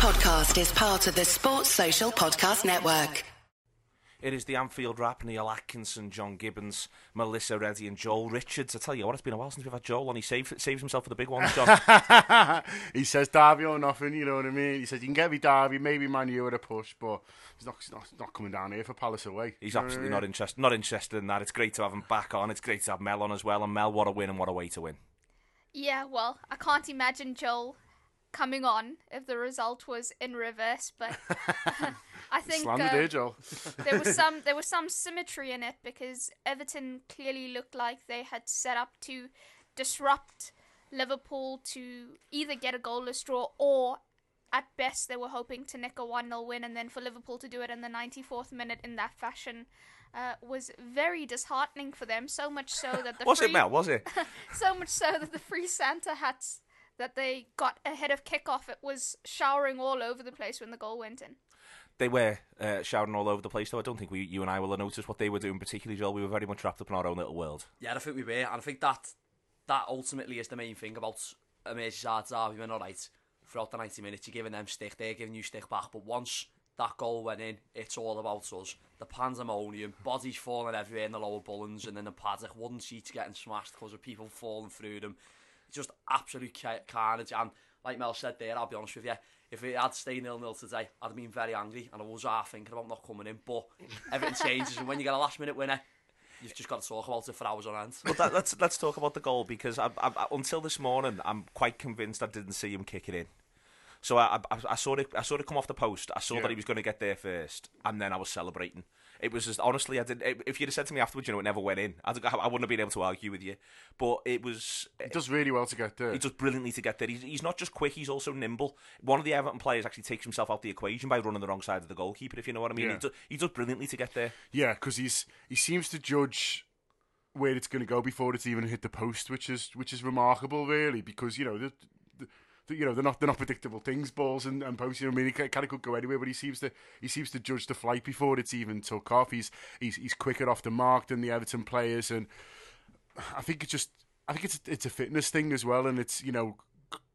podcast is part of the Sports Social Podcast Network. It is the Anfield Wrap, Neil Atkinson, John Gibbons, Melissa Reddy, and Joel Richards. I tell you what, it's been a while since we've had Joel on. He saved, saves himself for the big ones, John. he says Derby or nothing, you know what I mean? He says you can get me Derby, maybe Man U at a push, but he's not, not, not coming down here for Palace away. He's You know what I absolutely mean? not interested. Not interested in that. It's great to have him back on. It's great to have Mel on as well. And Mel, what a win and what a way to win. Yeah, well, I can't imagine Joel coming on if the result was in reverse, but I think there, Joel. there was some there was some symmetry in it because Everton clearly looked like they had set up to disrupt Liverpool to either get a goalless draw or at best they were hoping to nick a 1-0 win and then for Liverpool to do it in the 94th minute in that fashion uh, was very disheartening for them so much so that the Was free, it, Mel? Was it? so much so that the free Santa hats that they got ahead of kickoff it was showering all over the place when the goal went in. They were uh, shouting all over the place, though. I don't think we, you and I will have noticed what they were doing particularly, Joel. We were very much wrapped up in our own little world. Yeah, I think we were, and I think that that ultimately is the main thing about a Merseyside derby. When all right, throughout the ninety minutes, you're giving them stick, they're giving you stick back. But once that goal went in, it's all about us. The pandemonium, bodies falling everywhere in the lower Bullens, and then the paddock, wooden seats getting smashed because of people falling through them. Just absolute carnage. And like Mel said there, I'll be honest with you. If it had stayed nil nil today, I'd have been very angry, and I was half thinking about not coming in. But everything changes, and when you get a last minute winner, you've just got to talk about it for hours on end. But that, let's let's talk about the goal because I, I, until this morning, I'm quite convinced I didn't see him kicking in. So I, I, I saw it. I saw it come off the post. I saw Yeah. that he was going to get there first, and then I was celebrating. It was just honestly, I did. If you'd have said to me afterwards, you know, it never went in, I'd, I wouldn't have been able to argue with you. But it was. He does really well to get there. He does brilliantly to get there. He's, he's not just quick; he's also nimble. One of the Everton players actually takes himself out the equation by running the wrong side of the goalkeeper. If you know what I mean, Yeah. he, does, he does brilliantly to get there. Yeah, because he's he seems to judge where it's going to go before it's even hit the post, which is which is remarkable, really, because you know the. You know they're not they're not predictable things, balls and, and posts. You know, I mean, he kind of could go anywhere, but he seems to he seems to judge the flight before it's even took off. He's he's he's quicker off the mark than the Everton players, and I think it's just I think it's it's a fitness thing as well, and it's you know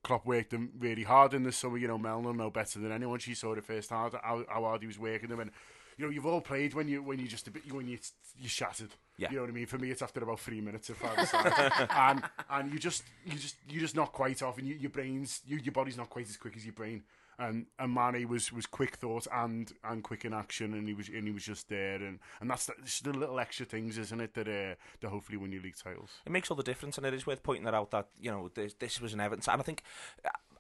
Klopp worked them really hard in the summer. You know, Mel will know better than anyone. She saw the first hard how, how hard he was working them, and you know you've all played when you when you just a bit when you you shattered. Yeah. You know what I mean? For me, it's after about three minutes of five and and you just you just you just not quite off, and you, your brain's you, your body's not quite as quick as your brain. And and Mane was, was quick thought and, and quick in action, and he was and he was just there, and, and that's the, the little extra things, isn't it, that uh, that hopefully win your league titles. It makes all the difference, and it is worth pointing that out that you know this, this was an Everton, and I think.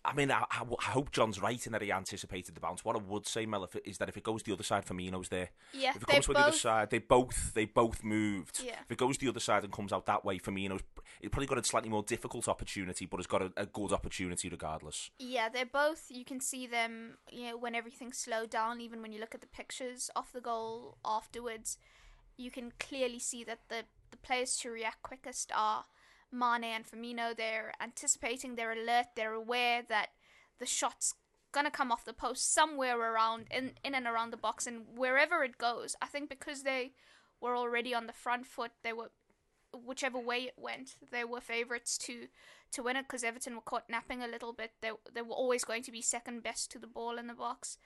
I mean, I, I I hope John's right in that he anticipated the bounce. What I would say, Mel, it, is that if it goes the other side, Firmino's there. Yeah, if it comes with the other side, they both they both moved. Yeah. If it goes the other side and comes out that way, Firmino's it probably got a slightly more difficult opportunity, but it's got a, a good opportunity regardless. Yeah, they're both. You can see them, you know, when everything slowed down. Even when you look at the pictures of the goal afterwards, you can clearly see that the the players to react quickest are Mane and Firmino. They're anticipating, they're alert, they're aware that the shot's gonna come off the post somewhere around in in and around the box, and wherever it goes. I think because they were already on the front foot, they were whichever way it went, they were favourites to to win it because Everton were caught napping a little bit. They they were always going to be second best to the ball in the box,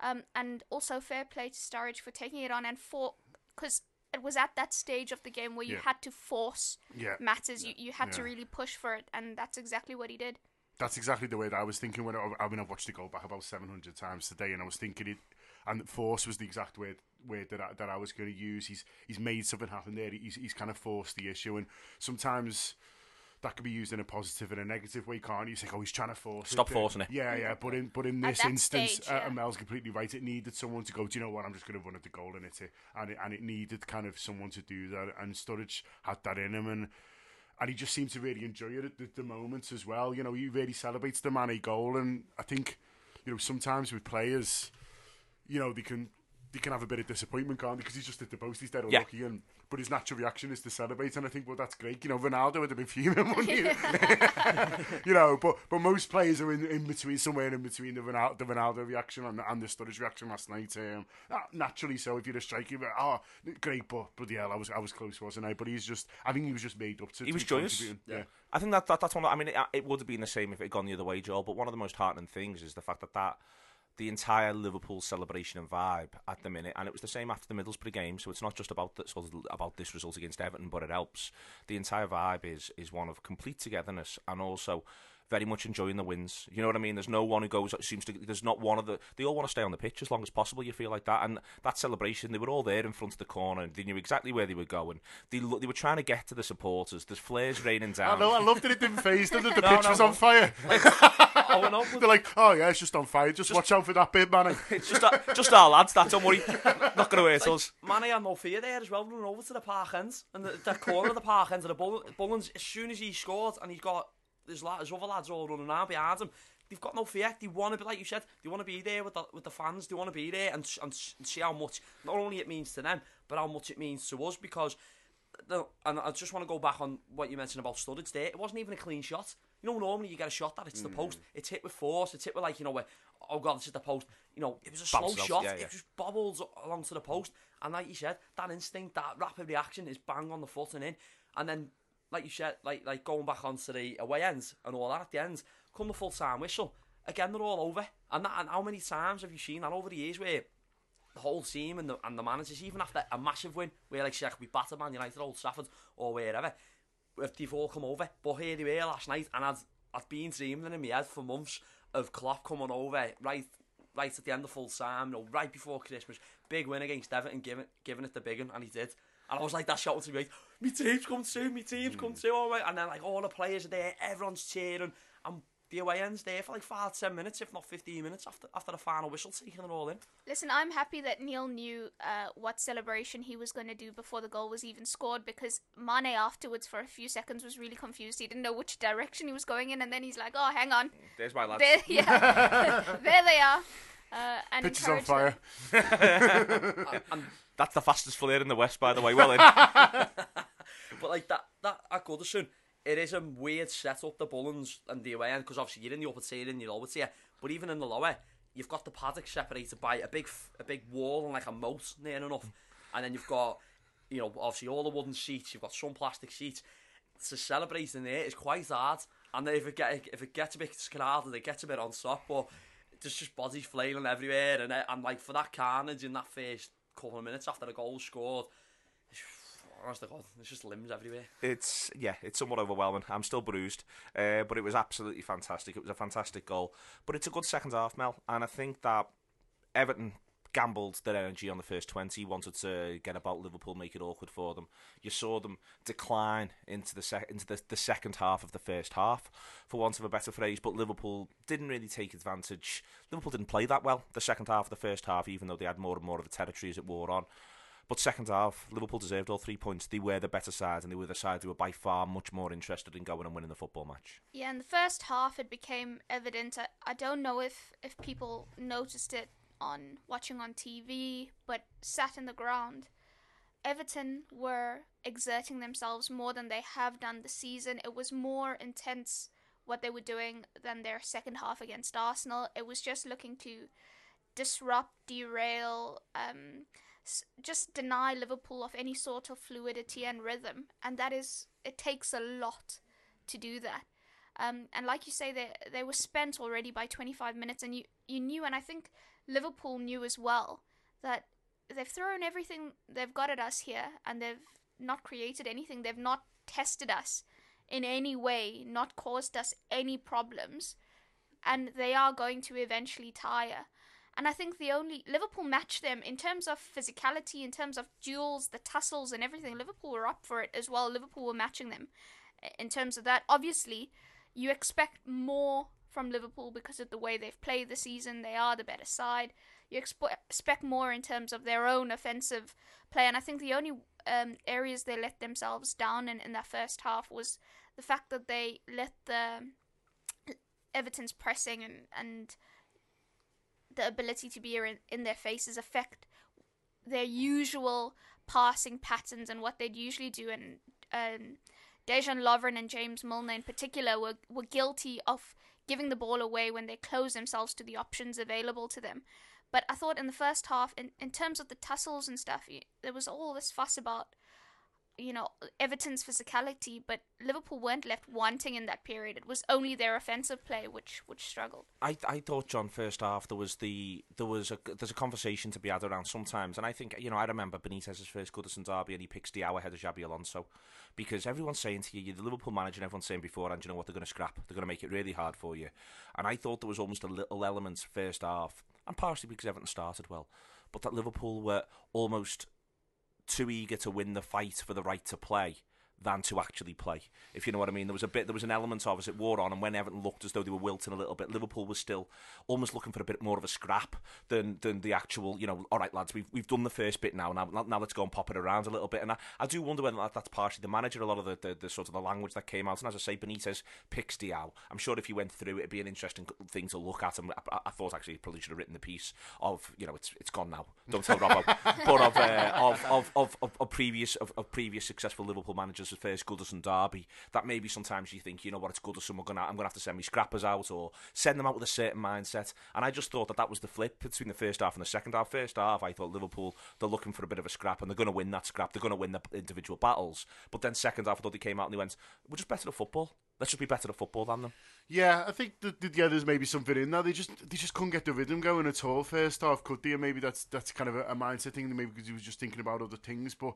um, and also fair play to Sturridge for taking it on and for because it was at that stage of the game where you Yeah. had to force Yeah. matters. You you had to really push for it, and that's exactly what he did. That's exactly the way that I was thinking when I, I mean I've watched the goal back about seven hundred times today, and I was thinking it, and force was the exact word word that I, that I was going to use. He's he's made something happen there. He's he's kind of forced the issue, and sometimes. That could be used in a positive and a negative way, can't you? You say, "Oh, he's trying to force Stop it." forcing it. Yeah, yeah. But in but in this instance, stage, uh, yeah. and Mel's completely right. It needed someone to go. Do you know what? I'm just going to run at the goal and hit it, and it, and it needed kind of someone to do that. And Sturridge had that in him, and and he just seemed to really enjoy it at the, the moments as well. You know, he really celebrates the Mane goal, and I think you know sometimes with players, you know, they can they can have a bit of disappointment, can't they? Because he's just at the post, he's dead Yeah. unlucky, and but his natural reaction is to celebrate, and I think well that's great. You know, Ronaldo would have been fuming, wouldn't he? you know, but but most players are in, in between somewhere in between the Ronaldo, the Ronaldo reaction and, and the Sturridge reaction last night. Um, ah, naturally, so if you're a striker, but, oh, great, but bloody hell, I was I was close, wasn't I? But he's just, I think he was just made up to. He to was be joyous. contributing. Yeah. I think that, that that's one. Of, I mean, it, it would have been the same if it had gone the other way, Joel. But one of the most heartening things is the fact that that the entire Liverpool celebration and vibe at the minute, and it was the same after the Middlesbrough game. So it's not just about the, sort of about this result against Everton, but it helps. The entire vibe is is one of complete togetherness and also very much enjoying the wins. You know what I mean? There's no one who goes. Seems to. There's not one of the. They all want to stay on the pitch as long as possible. You feel like that, and that celebration. They were all there in front of the corner. and They knew exactly where they were going. They they were trying to get to the supporters. There's flares raining down. I know. I loved that it didn't phase them that the No, pitch no, was no. on fire. I went on with They're like, oh yeah, it's just on fire. Just, watch out for that bit, man. It's just our, just our lads. That don't worry. Not going to hurt us. Mane had no fear there as well, running over to the park end and the, the corner of the park end of the Bull- Bullens. As soon as he scored, and he's got there's, la- there's other lads all running around behind him. They've got no fear. They want to be like you said. They want to be there with the with the fans. They want to be there and and, and see how much not only it means to them, but how much it means to us. Because the, and I just want to go back on what you mentioned about Sturridge there. It wasn't even a clean shot. You know, normally you get a shot that it's the mm. post. It's hit with force. It's hit with like you know where oh god, this is the post. You know, it was a slow off, shot. yeah, yeah. It just bobbles along to the post. And like you said, that instinct, that rapid reaction is bang on the foot and in. And then, like you said, like like going back onto the away ends and all that at the ends, come the full time whistle. Again, they're all over. And that, and how many times have you seen that over the years where the whole team and the and the managers, even after a massive win, where like say, we battered Man United, Old Trafford, or wherever, if they've all come over. But here they were last night, and I'd I'd been dreaming in my head for months of Klopp coming over right right at the end of full time, you know, right before Christmas, big win against Everton, giving giving it the big one, and he did. And I was like, that shot to me, like, me team's come too, me team's come too, all right. And then like all the players are there, everyone's cheering, and the away ends there for like five, ten minutes, if not fifteen minutes after after the final whistle, taking it all in. Listen, I'm happy that Neil knew uh, what celebration he was going to do before the goal was even scored because Mane afterwards for a few seconds was really confused. He didn't know which direction he was going in, and then he's like, "Oh, hang on, There's my lads. there, yeah, there they are." Uh, and Pitch is on fire. them. And That's the fastest flare in the West, by the way. Well in. But like that, that at Goodison, it is a weird setup. The Bullens and the away end because obviously you're in the upper tier and the lower tier, but even in the lower, you've got the paddock separated by a big, a big wall and like a moat near enough, and then you've got, you know, obviously all the wooden seats. You've got some plastic seats. To celebrate in there is quite hard, and if it get if it gets a bit and it gets a bit on top, but there's just bodies flailing everywhere, and and like for that carnage in that first couple of minutes after the goal scored. Honest to God, there's just limbs everywhere. it's yeah, it's somewhat overwhelming. I'm still bruised, uh, but it was absolutely fantastic. It was a fantastic goal, but it's a good second half, Mel, and I think that Everton gambled their energy on the first 20 wanted to get about Liverpool make it awkward for them you saw them decline into the sec- into the, the second half of the first half for want of a better phrase but Liverpool didn't really take advantage Liverpool didn't play that well the second half of the first half even though they had more and more of the territory as it wore on but second half, Liverpool deserved all three points. They were the better side, and they were the side who were by far much more interested in going and winning the football match. Yeah, in the first half, it became evident. I, I don't know if, if people noticed it on watching on TV, but sat in the ground. Everton were exerting themselves more than they have done this season. It was more intense what they were doing than their second half against Arsenal. It was just looking to disrupt, derail, um, just deny Liverpool of any sort of fluidity and rhythm. And that is, it takes a lot to do that. Um, and like you say, they they were spent already by 25 minutes, and you you knew, and I think Liverpool knew as well that they've thrown everything they've got at us here, and they've not created anything. They've not tested us in any way, not caused us any problems, and they are going to eventually tire. And I think the only Liverpool matched them in terms of physicality, in terms of duels, the tussles, and everything. Liverpool were up for it as well. Liverpool were matching them eh, in terms of that. Obviously, you expect more from Liverpool because of the way they've played the season. They are the better side. You expe- expect more in terms of their own offensive play. And I think the only um, areas they let themselves down in, in that first half was the fact that they let the Everton's pressing and, and the ability to be in, in their faces affect their usual passing patterns and what they'd usually do. And um, Dejan Lovren and James Milner in particular were, were guilty of giving the ball away when they close themselves to the options available to them. But I thought in the first half, in, in terms of the tussles and stuff, y- there was all this fuss about you know Everton's physicality, but Liverpool weren't left wanting in that period. It was only their offensive play which which struggled. I I thought John first half there was the there was a there's a conversation to be had around sometimes, and I think you know I remember Benitez's first Goodison derby and he picks Diao ahead of Xabi Alonso because everyone's saying to you, you're the Liverpool manager, and everyone's saying before, and you know what they're going to scrap, they're going to make it really hard for you, and I thought there was almost a little element first half, and partially because Everton started well, but that Liverpool were almost too eager to win the fight for the right to play than to actually play. If you know what I mean, there was a bit, there was an element of as it wore on, and when Everton looked as though they were wilting a little bit, Liverpool was still almost looking for a bit more of a scrap than than the actual, you know, all right, lads, we've we've done the first bit now, now now let's go and pop it around a little bit. And I, I do wonder whether that, that's partially the manager, a lot of the, the, the sort of the language that came out, and as I say, Benitez picks Diao. I'm sure if you went through, it'd be an interesting thing to look at. And I, I thought actually probably should have written the piece of, you know, it's it's gone now. Don't tell Robbo, but of, uh, of, of, of of of previous of, of previous successful Liverpool managers, the first Goodison derby, that maybe sometimes you think, you know what, it's Goodison, we're gonna, I'm gonna have to send me scrappers out or send them out with a certain mindset. And I just thought that that was the flip between the first half and the second half. First half, I thought Liverpool, they're looking for a bit of a scrap and they're going to win that scrap. They're going to win the individual battles. But then second half, I thought they came out and they went, we're just better at football. Let's just be better at football than them. Yeah, I think the, the, yeah, there's maybe something in there. They just they just couldn't get the rhythm going at all first half, could they? And maybe that's that's kind of a, a mindset thing. Maybe because he was just thinking about other things. But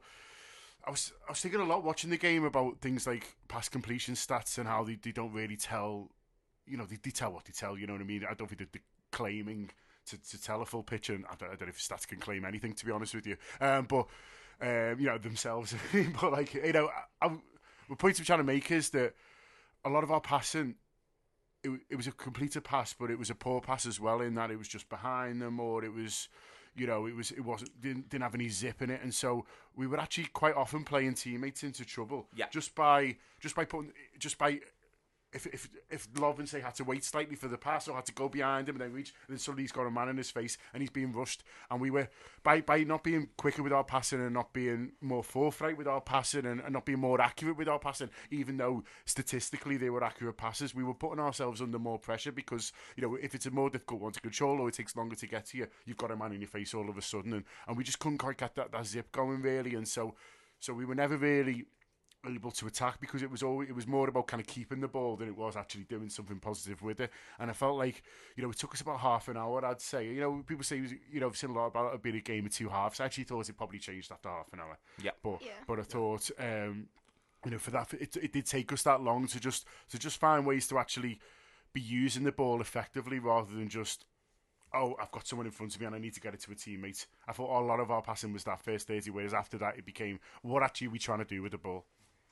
I was I was thinking a lot watching the game about things like pass completion stats and how they, they don't really tell, you know, they, they tell what they tell. You know what I mean? I don't think they're, they're claiming to, to tell a full picture. And I don't, I don't know if stats can claim anything, to be honest with you. Um, but um, you know themselves. but like you know, I, I, the point I'm trying to make is that a lot of our passing it, it was a completed pass, but it was a poor pass as well. In that it was just behind them, or it was, you know, it was it wasn't didn't, didn't have any zip in it, and so we were actually quite often playing teammates into trouble. Yeah. just by just by putting just by. If if if say had to wait slightly for the pass or had to go behind him and then reach, and then suddenly he's got a man in his face and he's being rushed, and we were by by not being quicker with our passing and not being more forthright with our passing and, and not being more accurate with our passing, even though statistically they were accurate passes, we were putting ourselves under more pressure because you know if it's a more difficult one to control or it takes longer to get to you, you've got a man in your face all of a sudden, and, and we just couldn't quite get that, that zip going really, and so so we were never really able to attack because it was always it was more about kind of keeping the ball than it was actually doing something positive with it. And I felt like you know it took us about half an hour. I'd say you know people say was, you know I've seen a lot about it being a game of two halves. I actually thought it probably changed after half an hour. Yeah. but Yeah. but I thought um, you know for that it, it did take us that long to just to just find ways to actually be using the ball effectively rather than just. Oh, I've got someone in front of me and I need to get it to a teammate. I thought a lot of our passing was that first 30, whereas after that it became, what actually are we trying to do with the ball?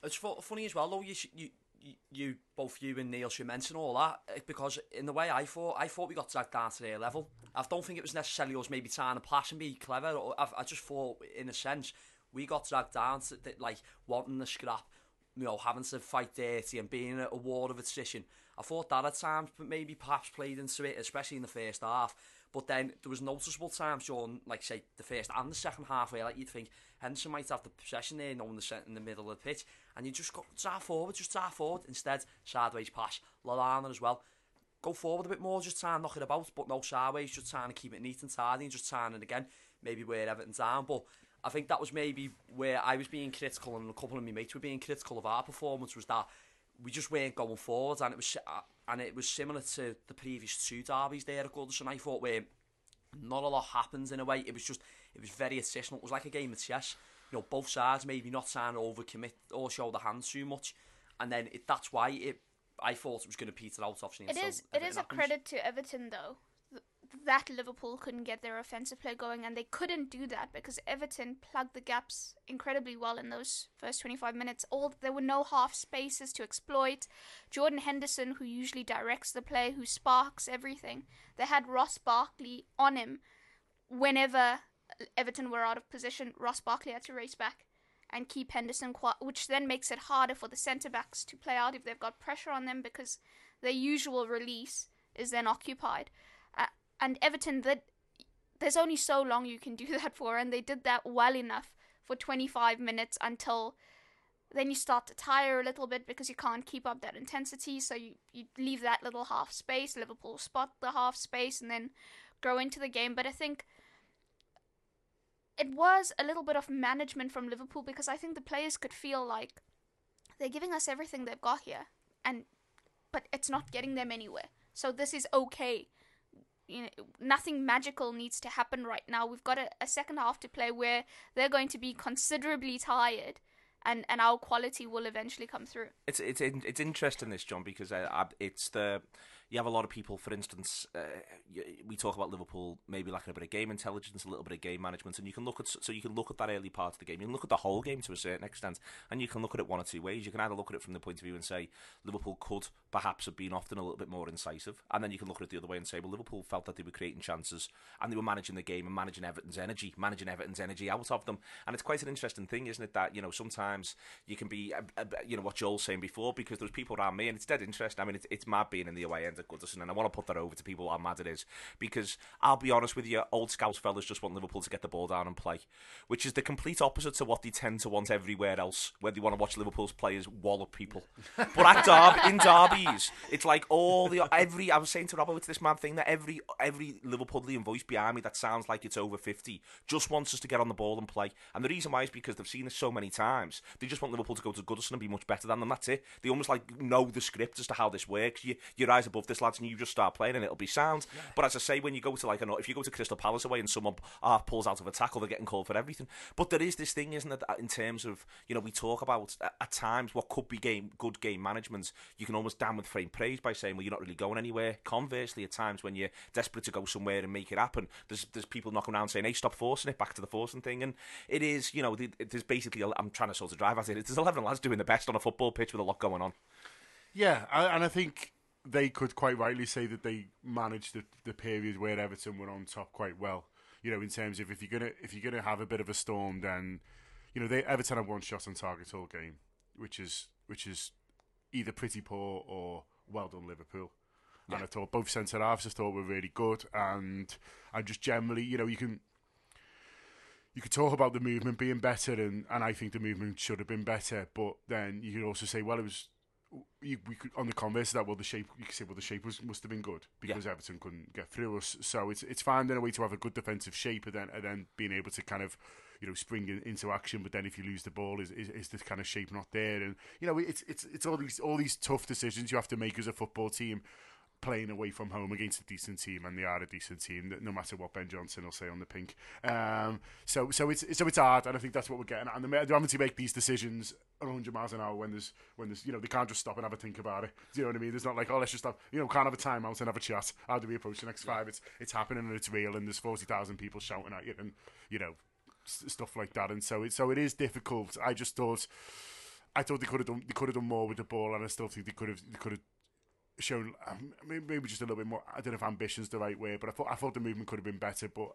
It's funny as well, though. You, you, you, both you and Neil should mention all that eh, because in the way I thought, I thought we got dragged down to their level. I don't think it was necessarily us maybe trying to pass and be clever. I, just thought, in a sense, we got dragged down to like wanting the scrap, you know, having to fight dirty and being a war of attrition. I thought that at times, but maybe perhaps played into it, especially in the first half. But then there was noticeable times during, like say, the first and the second half where like you'd think Henderson might have the possession there, you know, in the cent- in the middle of the pitch, and you just go drive forward, just drive forward. Instead, sideways pass, Lallana as well. Go forward a bit more, just trying to knock it about, but no sideways, just trying to keep it neat and tidy, and just trying it again, maybe wear everything down. But I think that was maybe where I was being critical, and a couple of my mates were being critical of our performance was that we just weren't going forward, and it was uh, and it was similar to the previous two derbies there at Goodison. I thought where not a lot happens in a way. It was just it was very attritional. It was like a game of chess. You know, both sides maybe not trying to overcommit or show the hand too much, and then it, that's why it. I thought it was going to peter out. Obviously, It is it a credit to Everton though th- that Liverpool couldn't get their offensive play going, and they couldn't do that because Everton plugged the gaps incredibly well in those first 25 minutes. All there were no half spaces to exploit. Jordan Henderson, who usually directs the play, who sparks everything, they had Ross Barkley on him whenever Everton were out of position. Ross Barkley had to race back and keep Henderson quiet, which then makes it harder for the centre backs to play out if they've got pressure on them because their usual release is then occupied. And Everton, that there's only so long you can do that for, and they did that well enough for 25 minutes until then you start to tire a little bit because you can't keep up that intensity. So you, you leave that little half space. Liverpool spot the half space and then grow into the game. But I think it was a little bit of management from Liverpool because I think the players could feel like they're giving us everything they've got here, and but it's not getting them anywhere. So this is okay. You know, nothing magical needs to happen right now. We've got a, a second half to play where they're going to be considerably tired, and and our quality will eventually come through. It's it's it's interesting this John because uh, I- it's the you have a lot of people, for instance, uh, we talk about Liverpool maybe lacking a bit of game intelligence, a little bit of game management, and you can look at so you can look at that early part of the game. You can look at the whole game to a certain extent, and you can look at it one or two ways. You can either look at it from the point of view and say Liverpool could perhaps have been often a little bit more incisive, and then you can look at it the other way and say, well, Liverpool felt that they were creating chances and they were managing the game and managing Everton's energy, managing Everton's energy out of them, and it's quite an interesting thing, isn't it? That you know sometimes you can be, uh, uh, you know, what Joel's saying before because there's people around me, and it's dead interesting. I mean, it's, it's mad being in the away end at Goodison, and I want to put that over to people how mad it is because I'll be honest with you, old Scouse fellas just want Liverpool to get the ball down and play, which is the complete opposite to what they tend to want everywhere else, where they want to watch Liverpool's players wallop people. but at Derby, in derbies, it's like all the every. I was saying to Robert, it's this mad thing that every every Liverpoolian voice behind me that sounds like it's over fifty just wants us to get on the ball and play. And the reason why is because they've seen this so many times. They just want Liverpool to go to Goodison and be much better than them. That's it. They almost like know the script as to how this works. You you rise above this lads and you just start playing and it'll be sound. But as I say, when you go to like an if you go to Crystal Palace away and someone uh, pulls out of a tackle, they're getting called for everything. But there is this thing, isn't it? that In terms of you know, we talk about at, at times what could be game good game management. You can almost damn with frame praise by saying, well, you're not really going anywhere. Conversely, at times when you're desperate to go somewhere and make it happen, there's there's people knocking around saying, hey, stop forcing it, back to the forcing thing. And it is, you know, there's basically I'm trying to sort of drive at it. There's 11 lads doing the best on a football pitch with a lot going on. Yeah, and I think they could quite rightly say that they managed the, the period where Everton were on top quite well. You know, in terms of if you're gonna if you're gonna have a bit of a storm, then you know they Everton have one shot on target all game, which is which is either pretty poor or well done Liverpool. And I thought both centre halves I thought were really good, and and just generally, you know, you can you could talk about the movement being better, and, and I think the movement should have been better. But then you could also say, well, it was you, we could on the converse of that. Well, the shape you could say, well, the shape was must have been good because Everton couldn't get through us. So it's it's finding a way to have a good defensive shape, and then and then being able to kind of you know spring in, into action. But then if you lose the ball, is, is is this kind of shape not there? And you know, it's it's it's all these all these tough decisions you have to make as a football team playing away from home against a decent team, and they are a decent team, no matter what Ben Johnson will say on the pink. Um, so, so it's so it's hard, and I think that's what we're getting at. And they're having to make these decisions at 100 miles an hour when there's when there's you know they can't just stop and have a think about it. Do you know what I mean? There's not like oh let's just stop, you know, can't have a timeout and have a chat. How do we approach the next five? It's it's happening and it's real, and there's 40,000 people shouting at you, and you know stuff like that. And so it so it is difficult. I just thought. I thought they could have done they could have done more with the ball, and I still think they could have they could have shown um, maybe just a little bit more. I don't know if ambition's the right way, but I thought I thought the movement could have been better. But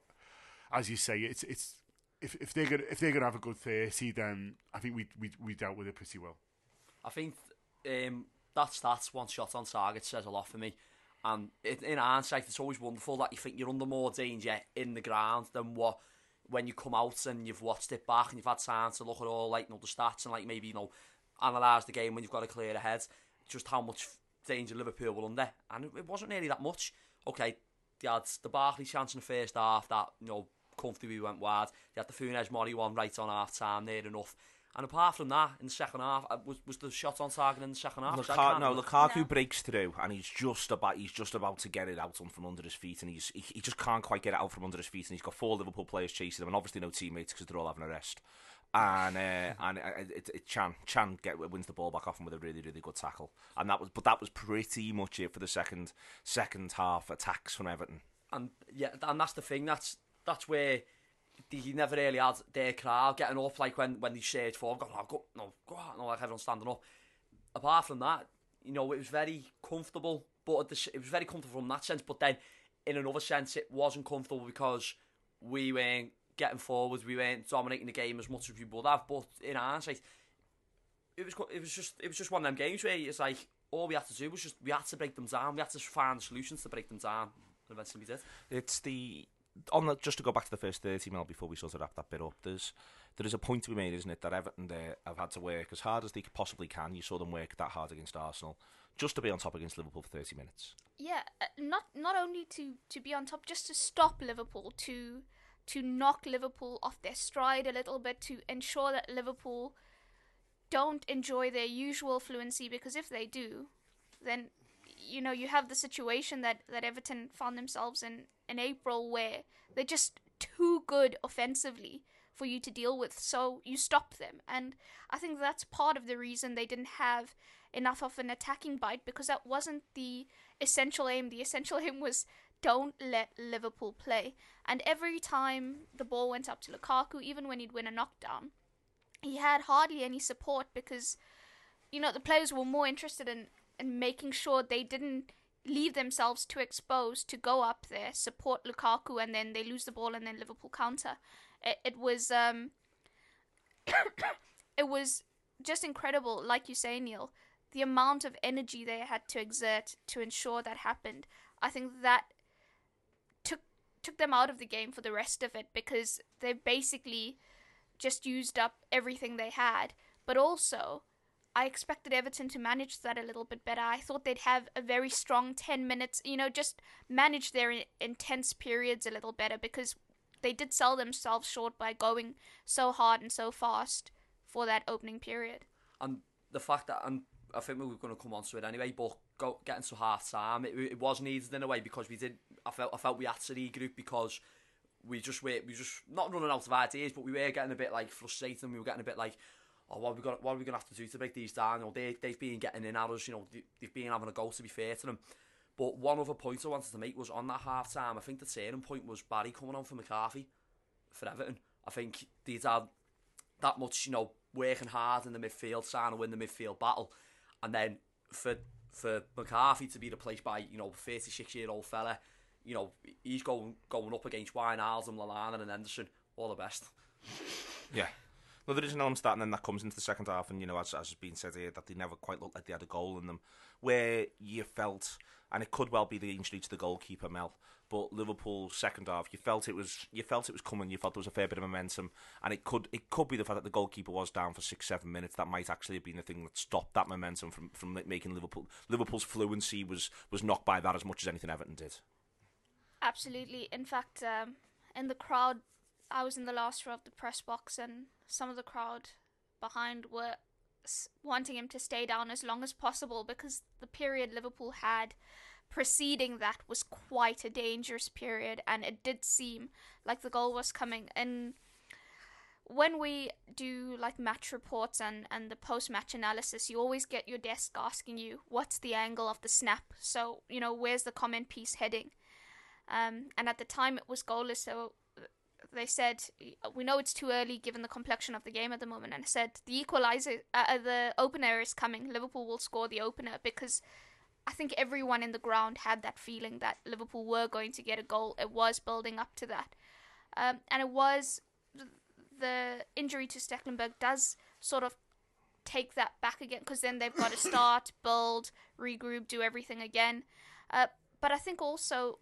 as you say, it's it's if if they're gonna if they're gonna have a good thirty, then I think we we we dealt with it pretty well. I think um, that stat, one shot on target, says a lot for me. And it, in hindsight, it's always wonderful that you think you're under more danger in the ground than what when you come out and you've watched it back and you've had time to look at all like you know the stats and like maybe you know analyse the game when you've got a clear head. Just how much danger Liverpool were under, and it wasn't really that much. Okay, they had the Barkley chance in the first half that, you know, comfortably went wide. They had the Funes Mori one right on half time, near enough. And apart from that, in the second half, uh, was was the shot on target in the second half? Luka- no, Lukaku no. breaks through, and he's just about he's just about to get it out from under his feet, and he's he, he just can't quite get it out from under his feet, and he's got four Liverpool players chasing him, and obviously no teammates because they're all having a rest. And uh, and uh, it, it, Can Can get wins the ball back off him with a really really good tackle and that was but that was pretty much it for the second second half attacks from Everton. and yeah, and that's the thing. That's that's where he never really had their crowd getting up like when when they shared forward, oh, go, no, go no, like everyone standing up. Apart from that, you know, it was very comfortable, but the, it was very comfortable from that sense. But then, in another sense, it wasn't comfortable because we weren't getting forward, we weren't dominating the game as much as we would have. But in hindsight, it was it was just it was just one of them games where it's like all we had to do was just we had to break them down, we had to find solutions to break them down. And eventually we did. It's the on the, just to go back to the first thirty mil before we sort of wrap that bit up. There's there is a point to be made, isn't it, that Everton there have had to work as hard as they possibly can. You saw them work that hard against Arsenal just to be on top against Liverpool for thirty minutes. Yeah, uh, not not only to to be on top, just to stop Liverpool, to to knock Liverpool off their stride a little bit to ensure that Liverpool don't enjoy their usual fluency because if they do, then you know you have the situation that that Everton found themselves in in April where they're just too good offensively for you to deal with so you stop them. And I think that's part of the reason they didn't have enough of an attacking bite because that wasn't the essential aim. The essential aim was don't let Liverpool play and every time the ball went up to Lukaku even when he'd win a knockdown he had hardly any support because you know the players were more interested in in making sure they didn't leave themselves too exposed to go up there, support Lukaku, and then they lose the ball and then Liverpool counter. It, it was um, it was just incredible, like you say, Neil, the amount of energy they had to exert to ensure that happened. I think that took them out of the game for the rest of it because they basically just used up everything they had. But also, I expected Everton to manage that a little bit better. I thought they'd have a very strong 10 minutes, you know, just manage their intense periods a little better because they did sell themselves short by going so hard and so fast for that opening period. And the fact that, and I think we were going to come on to it anyway, but go, getting to half time, it, it was needed in a way because we did. I felt I felt we had to regroup because we just were we just not running out of ideas, but we were getting a bit like frustrated. and We were getting a bit like, oh, what are we got, what are we going to have to do to break these down? You know, they they've been getting in at us. You know, they, they've been having a goal to be fair to them. But one other point I wanted to make was on that half time. I think the turning point was Barry coming on for McCarthy for Everton. I think they'd had that much, you know, working hard in the midfield, trying to win the midfield battle. And then for for McCarthy to be replaced by you know 36 year old fella, you know, he's going going up against Lallana, and Lalanen and Henderson. All the best. Yeah. No, there is an element that, and then that comes into the second half, and you know, as, as has been said here, that they never quite looked like they had a goal in them, where you felt, and it could well be the injury to the goalkeeper Mel, but Liverpool second half, you felt it was, you felt it was coming, you felt there was a fair bit of momentum, and it could, it could be the fact that the goalkeeper was down for six, seven minutes. That might actually have been the thing that stopped that momentum from from making Liverpool. Liverpool's fluency was was knocked by that as much as anything Everton did. Absolutely. In fact, um, in the crowd, I was in the last row of the press box, and some of the crowd behind were wanting him to stay down as long as possible because the period Liverpool had preceding that was quite a dangerous period, and it did seem like the goal was coming. And when we do like match reports and, and the post match analysis, you always get your desk asking you what's the angle of the snap. So you know where's the comment piece heading. Um, and at the time it was goalless, so they said we know it's too early given the complexion of the game at the moment, and said the equalizer, uh, uh, the opener is coming. Liverpool will score the opener because I think everyone in the ground had that feeling that Liverpool were going to get a goal. It was building up to that, um, and it was the injury to Stekelenburg does sort of take that back again because then they've got to start, build, regroup, do everything again. Uh, but I think also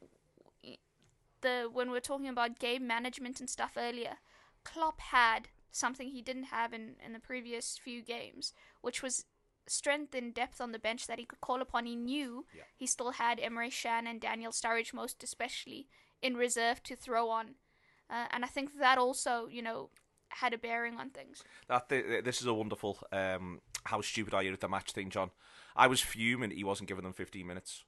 the when we are talking about game management and stuff earlier, Klopp had something he didn't have in, in the previous few games, which was strength and depth on the bench that he could call upon. He knew Yeah. he still had Emre Can and Daniel Sturridge, most especially, in reserve to throw on. Uh, and I think that also, you know, had a bearing on things. That th- this is a wonderful. Um, how stupid are you at the match thing, John? I was fuming he wasn't giving them 15 minutes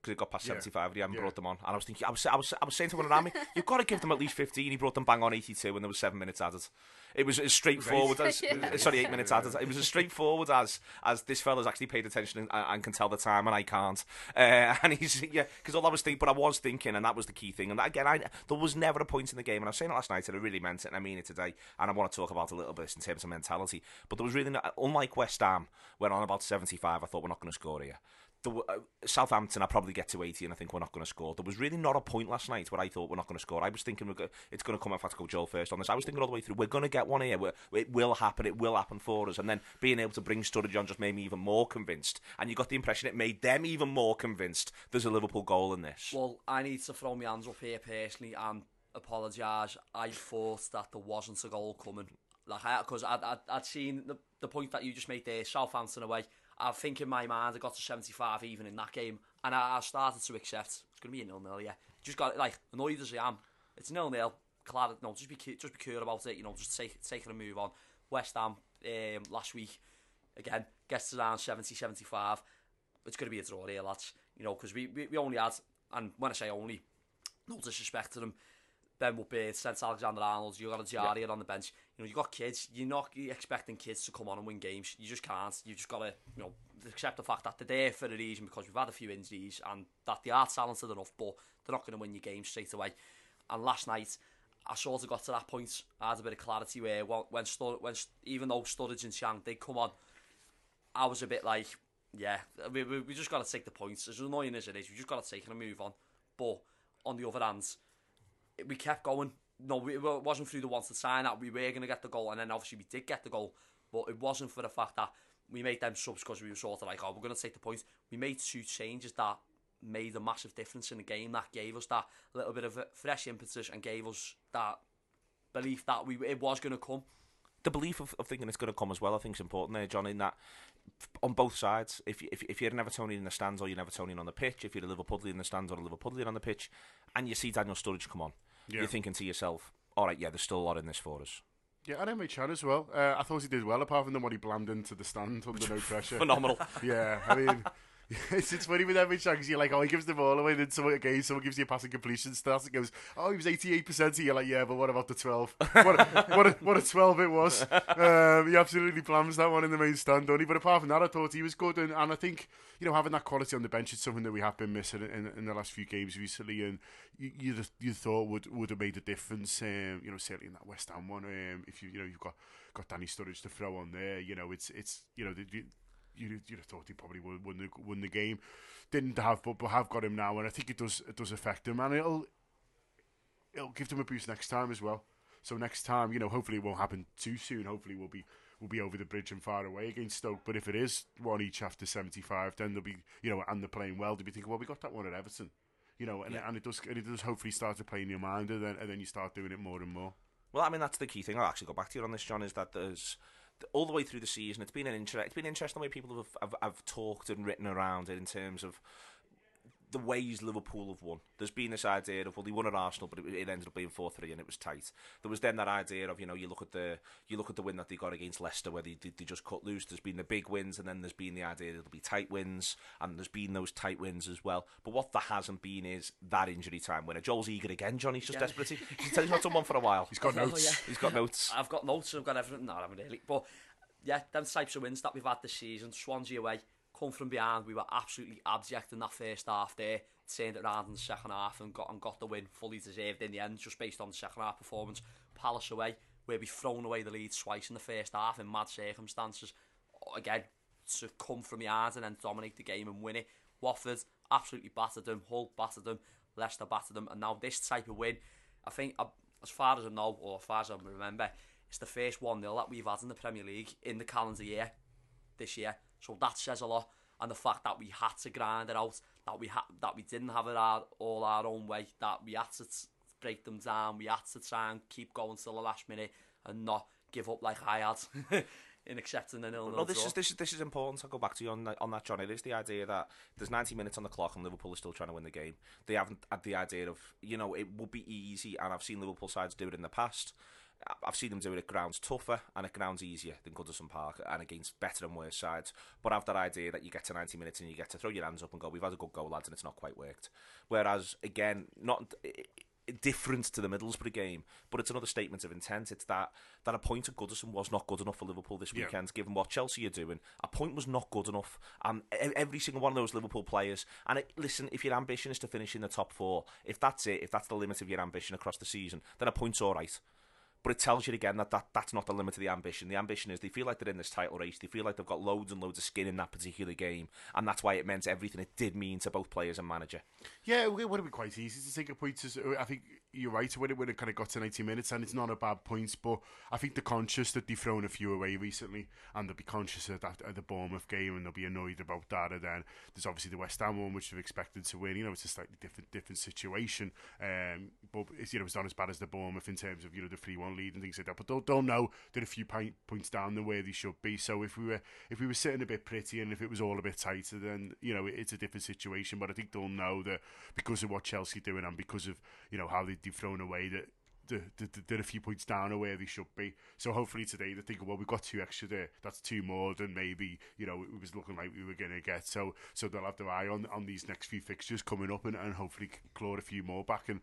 because it got past Yeah. 75 and he hadn't Yeah. brought them on. And I was thinking, I was, I was, I was saying to one around me, you've got to give them at least 15. He brought them bang on 82 and there was seven minutes added. It was as straightforward as Yeah. sorry, eight minutes added. It was as straightforward as as this fella's actually paid attention and, and can tell the time, and I can't. Uh, and he's yeah, because all I was thinking, but I was thinking, and that was the key thing. And again, I there was never a point in the game, and I was saying it last night, and I really meant it, and I mean it today. And I want to talk about a little bit in terms of mentality. But there was really, not, unlike West Ham, went on about 75. I thought we're not going to score here. The, uh, Southampton, I probably get to 80 and I think we're not going to score. There was really not a point last night where I thought we're not going to score. I was thinking go- it's going to come. To go Joel first on this, I was thinking all the way through. We're going to get one here. We're, it will happen. It will happen for us. And then being able to bring Sturridge on just made me even more convinced. And you got the impression it made them even more convinced. There's a Liverpool goal in this. Well, I need to throw my hands up here personally and apologise. I thought that there wasn't a goal coming. Like, because I'd, I'd, I'd seen the, the point that you just made there, Southampton away. I'm thinking my mind, I got to 75 even in that game, and I, I started to accept it's going to be a nil-nil, yeah. Just got, like, annoyed as I am, it's nil-nil, glad, no, just be, just be cool about it, you know, just take, take it and move on. West Ham, um, last week, again, gets around 70, 75, it's going to be a draw here, lads, you know, because we, we, we only had, and when I say only, no disrespect to them, Ben Woodburn, St Alexander Arnold, you got a Jari on the bench. You know, you got kids. You're not expecting kids to come on and win games. You just can't. You've just got to, you know, accept the fact that they're there for a reason because we've had a few injuries and that they are talented enough, but they're not going to win your game straight away. And last night, I sort of got to that point. I had a bit of clarity where when Stur- when even though Sturridge and Can they come on, I was a bit like, yeah, we, we, we just got to take the points. As annoying as it is, we just got to take it and move on. But on the other hand, we kept going. No, we, it wasn't through the ones wanted sign that we were going to get the goal, and then obviously we did get the goal. But it wasn't for the fact that we made them subs because we were sort of like, oh, we're going to take the points. We made two changes that made a massive difference in the game. That gave us that little bit of fresh impetus and gave us that belief that we it was going to come. the belief of, of thinking it's going to come as well, I think is important there, John. In that, on both sides, if if, if you're an Evertonian in the stands or you're an Evertonian on the pitch, if you're a Liverpoolian in the stands or a Liverpoolian on the pitch, and you see Daniel Sturridge come on, Yeah. you're thinking to yourself, "All right, yeah, there's still a lot in this for us." Yeah, and Emre Can as well. Uh, I thought he did well, apart from the one he blammed into the stand under no pressure. Phenomenal. Yeah, I mean, it's, it's funny with Emre Can because you're like, oh, he gives the ball away, then someone again, someone gives you a passing completion stat and goes, oh, he was 88%. And you're like, yeah, but what about the 12? What a, what a, what a 12 it was. Um, he absolutely plams that one in the main stand, don't he? But apart from that, I thought he was good. And, and I think, you know, having that quality on the bench is something that we have been missing in, in the last few games recently. And you, you, you thought would would have made a difference, um, you know, certainly in that West Ham one. Um, if you, you know, you've got, got Danny Sturridge to throw on there, you know, it's, it's you know, the, the, you'd, you'd have thought he probably would won the won the game. Didn't have, but, but have got him now, and I think it does it does affect him, and it'll it'll give them a boost next time as well. So next time, you know, hopefully it won't happen too soon. Hopefully we'll be we'll be over the bridge and far away against Stoke. But if it is one each after seventy five, then they'll be you know, and they're playing well. They'll be thinking, well, we got that one at Everton, you know, and, and it does and it does hopefully start to play in your mind, and then and then you start doing it more and more. Well, I mean that's the key thing. I'll actually go back to you on this, John. Is that there's all the way through the season, it's been an inter- it's been interesting the way people have, have have talked and written around it in terms of the ways Liverpool have won. There's been this idea of well, they won at Arsenal, but it, it ended up being four three, and it was tight. There was then that idea of you know you look at the you look at the win that they got against Leicester, where they they, they just cut loose. There's been the big wins, and then there's been the idea that it'll be tight wins, and there's been those tight wins as well. But what there hasn't been is that injury time winner. Joel's eager again, John. He's just Yeah. desperate. He- He's he's not done one for a while. He's got notes. yeah. He's got notes. I've got notes. I've got everything. No, I haven't really. But yeah, them types of wins that we've had this season. Swansea away, come from behind. We were absolutely abject in that first half. There, turned it around in the second half and got and got the win. Fully deserved in the end, just based on the second half performance. Palace away, where we've thrown away the lead twice in the first half in mad circumstances. Again, to come from behind and then dominate the game and win it. Watford absolutely battered them. Hull battered them. Leicester battered them. And now this type of win, I think, uh, as far as I know, or as far as I remember, it's the first 1 0 that we've had in the Premier League in the calendar year this year. So that says a lot. And the fact that we had to grind it out, that we ha- that we didn't have it our, all our own way, that we had to t- break them down, we had to try and keep going till the last minute and not give up like I had in accepting the nil No, this is this is this is important. I'll go back to you on that, on that, John. It is the idea that there's 90 minutes on the clock and Liverpool is still trying to win the game. They haven't had the idea of you know it would be easy, and I've seen Liverpool sides do it in the past. I've seen them do it at grounds tougher and at grounds easier than Goodison Park and against better and worse sides. But I have that idea that you get to 90 minutes and you get to throw your hands up and go, "We've had a good go, lads," and it's not quite worked. Whereas again, not different to the Middlesbrough game, but it's another statement of intent. It's that that a point at Goodison was not good enough for Liverpool this Yeah. weekend, given what Chelsea are doing. A point was not good enough. Um, e- every single one of those Liverpool players. And it, listen, if your ambition is to finish in the top four, if that's it, if that's the limit of your ambition across the season, then a point's all right. But it tells you again that, that that's not the limit of the ambition. The ambition is they feel like they're in this title race. They feel like they've got loads and loads of skin in that particular game, and that's why it meant everything it did mean to both players and manager. Yeah, it would have been quite easy to take a point. As, I think you're right when it when it kind of got to 90 minutes, and it's not a bad point. But I think they're conscious that they've thrown a few away recently, and they'll be conscious of that at the Bournemouth game, and they'll be annoyed about that. And then there's obviously the West Ham one, which they've expected to win. You know, it's a slightly different different situation. Um, but it's you know it's not as bad as the Bournemouth in terms of you know the three one lead and things like that. But they'll, they'll know they're a few point, points down the way they should be. So if we were if we were sitting a bit pretty and if it was all a bit tighter, then you know it's a different situation. But I think they'll know that because of what Chelsea doing and because of you know how they, they've, thrown away that they're, they're, they're a few points down or where they should be. So hopefully today they're thinking, well, we've got two extra there. That's two more than maybe you know it was looking like we were going to get. So so they'll have their eye on on these next few fixtures coming up and, and hopefully claw a few more back. And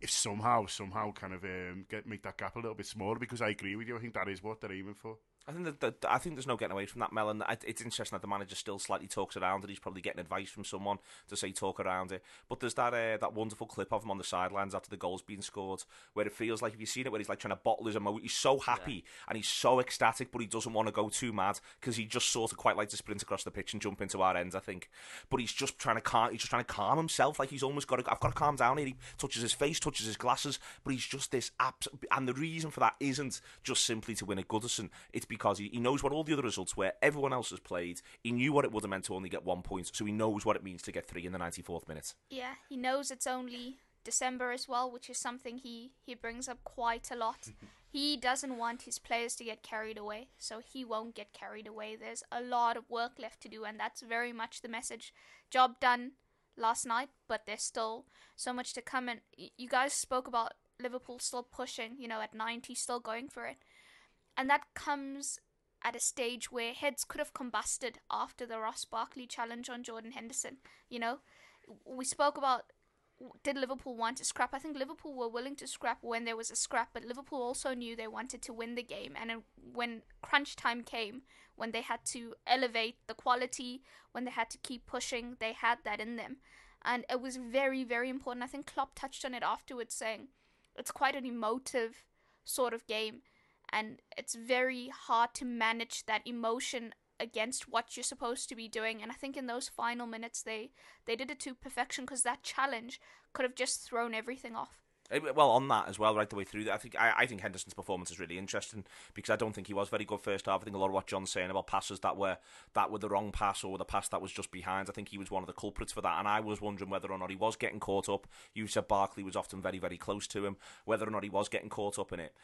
if somehow somehow kind of um, get make that gap a little bit smaller, because I agree with you, I think that is what they're aiming for. I think that, that I think there's no getting away from that, Mel. And it's interesting that the manager still slightly talks around it. He's probably getting advice from someone to say talk around it. But there's that uh, that wonderful clip of him on the sidelines after the goal's been scored, where it feels like if you've seen it, where he's like trying to bottle his emotion. He's so happy yeah. and he's so ecstatic, but he doesn't want to go too mad because he just sort of quite like to sprint across the pitch and jump into our ends. I think, but he's just trying to calm. He's just trying to calm himself. Like he's almost got to. I've got to calm down here. He touches his face, touches his glasses, but he's just this abs- And the reason for that isn't just simply to win at Goodison. It's because he, he knows what all the other results were. everyone else has played. He knew what it would have meant to only get one point, so he knows what it means to get three in the 94th minute. Yeah, he knows it's only December as well, which is something he, he brings up quite a lot. he doesn't want his players to get carried away, so he won't get carried away. There's a lot of work left to do, and that's very much the message. Job done last night, but there's still so much to come. And you guys spoke about Liverpool still pushing, you know, at 90, still going for it. And that comes at a stage where heads could have combusted after the Ross Barkley challenge on Jordan Henderson. You know, we spoke about did Liverpool want to scrap? I think Liverpool were willing to scrap when there was a scrap, but Liverpool also knew they wanted to win the game. And when crunch time came, when they had to elevate the quality, when they had to keep pushing, they had that in them. And it was very, very important. I think Klopp touched on it afterwards, saying it's quite an emotive sort of game and it's very hard to manage that emotion against what you're supposed to be doing and i think in those final minutes they they did it to perfection because that challenge could have just thrown everything off Eh, well, on that as well, right the way through. I think I, I think Henderson's performance is really interesting because I don't think he was very good first half. I think a lot of what John's saying about passes that were that were the wrong pass or the pass that was just behind. I think he was one of the culprits for that, and I was wondering whether or not he was getting caught up. You said Barkley was often very very close to him. Whether or not he was getting caught up in it.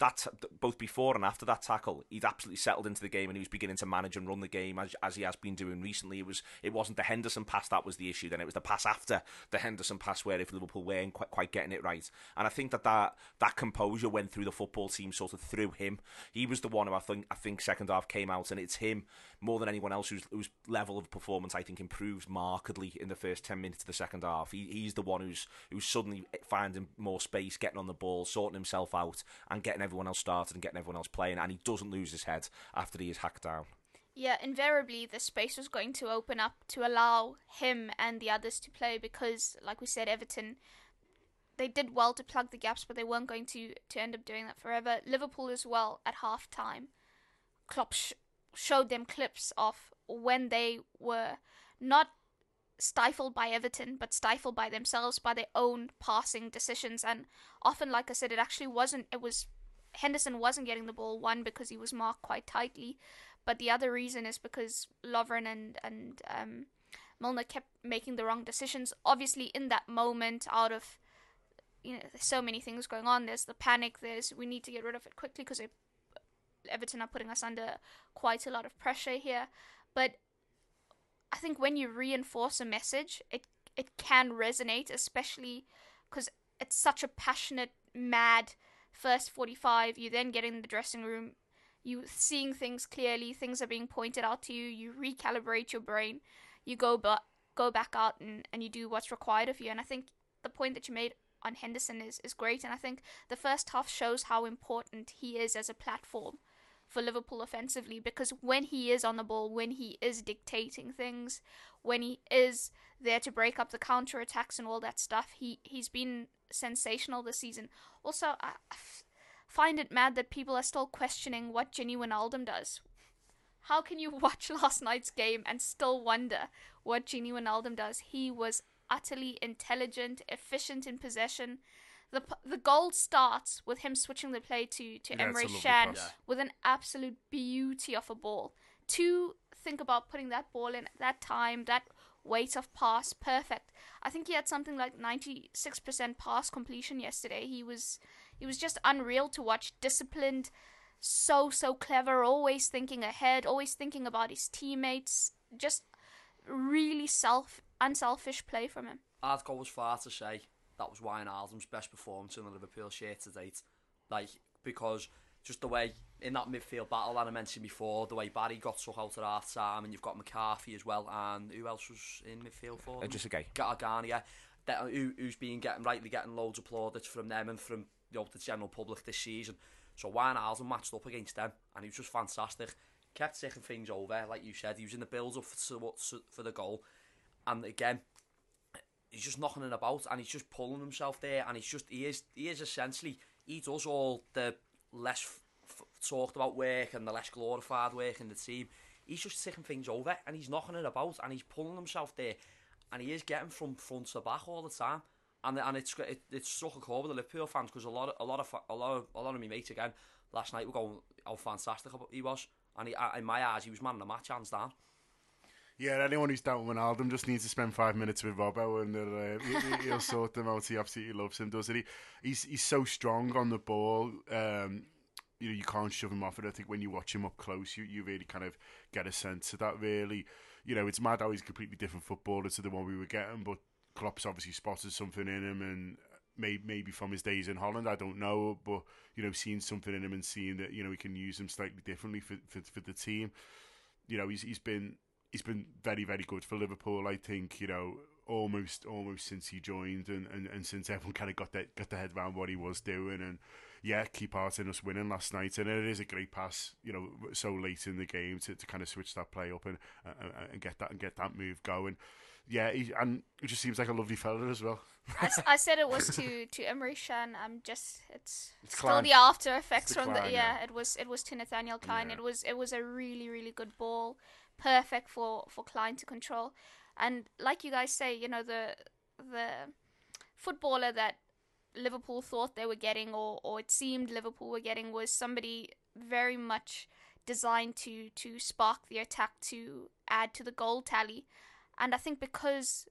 That both before and after that tackle, he'd absolutely settled into the game and he was beginning to manage and run the game as, as he has been doing recently. It was it wasn't the Henderson pass that was the issue. Then it was the pass after the Henderson pass where if Liverpool weren't quite, quite getting it right, and I think that that, that composure went through the football team sort of through him. He was the one who I think I think second half came out, and it's him more than anyone else whose, whose level of performance I think improves markedly in the first ten minutes of the second half. He, he's the one who's who's suddenly finding more space, getting on the ball, sorting himself out, and getting everyone else started and getting everyone else playing. And he doesn't lose his head after he is hacked down. Yeah, invariably the space was going to open up to allow him and the others to play because, like we said, Everton they did well to plug the gaps, but they weren't going to to end up doing that forever. Liverpool as well at half time. Klopp showed them clips of when they were not stifled by Everton, but stifled by themselves, by their own passing decisions. And often, like I said, it actually wasn't. It was Henderson wasn't getting the ball one because he was marked quite tightly, but the other reason is because Lovren and and um, Milner kept making the wrong decisions. Obviously, in that moment, out of you know, there's so many things going on. There's the panic. There's we need to get rid of it quickly because Everton are putting us under quite a lot of pressure here. But I think when you reinforce a message, it it can resonate, especially because it's such a passionate, mad first 45. You then get in the dressing room, you seeing things clearly, things are being pointed out to you. You recalibrate your brain. You go but go back out and, and you do what's required of you. And I think the point that you made on Henderson is, is great. And I think the first half shows how important he is as a platform for Liverpool offensively because when he is on the ball, when he is dictating things, when he is there to break up the counter attacks and all that stuff, he, he's been sensational this season. Also, I find it mad that people are still questioning what Gini Wijnaldum does. How can you watch last night's game and still wonder what Gini Wijnaldum does? He was utterly intelligent, efficient in possession. The the goal starts with him switching the play to to yeah, Emre Can with an absolute beauty of a ball. To think about putting that ball in at that time, that weight of pass, perfect. I think he had something like 96% pass completion yesterday. He was he was just unreal to watch, disciplined, so so clever, always thinking ahead, always thinking about his teammates, just really self unselfish play from him. I'd go as far to say that was Wijnaldum's best performance in the Liverpool shirt to date. Like because just the way in that midfield battle that I mentioned before, the way Barry got stuck out at half time, and you've got McCarthy as well, and who else was in midfield for? Uh, them? just a guy. Gargani, yeah. That, who, who's been getting rightly getting loads of plaudits from them and from you know, the general public this season. So Wijnaldum matched up against them, and he was just fantastic. Kept taking things over, like you said. He was in the build-up for, for the goal, and again, he's just knocking it about and he's just pulling himself there and he's just he is he is essentially he does all the less talked about work and the less glorified work in the team. He's just taking things over and he's knocking it about and he's pulling himself there and he is getting from front to back all the time. And and it's it, it's struck a chord with the Liverpool fans because a lot of, a lot of a lot of a lot of my mates again last night were going how fantastic he was and he, in my eyes he was man of the match hands down. Yeah, anyone who's doubting Wijnaldum just needs to spend five minutes with Robbo and uh, he, will sort them out. He absolutely loves him, doesn't he? He's he's so strong on the ball. Um, you know, you can't shove him off it. I think when you watch him up close, you, you really kind of get a sense of that. Really, you know, it's mad how he's a completely different footballer to the one we were getting, but Klopp's obviously spotted something in him, and maybe maybe from his days in Holland, I don't know, but you know, seeing something in him and seeing that you know he can use him slightly differently for for, for the team. You know, he's he's been he's been very, very good for Liverpool. I think you know almost almost since he joined and, and, and since everyone kind of got that got their head around what he was doing and yeah, key part in us winning last night. And it is a great pass, you know, so late in the game to, to kind of switch that play up and uh, and get that and get that move going. Yeah, he, and it just seems like a lovely fella as well. I, I said it was to to Emre Can. I'm just it's, It's still Klein. the after effects the from Klein, the yeah. yeah, It was it was to Nathaniel Klein. Yeah. It was it was a really really good ball, perfect for for Klein to control, and like you guys say, you know the the footballer that Liverpool thought they were getting, or or it seemed Liverpool were getting, was somebody very much designed to to spark the attack to add to the goal tally, and I think because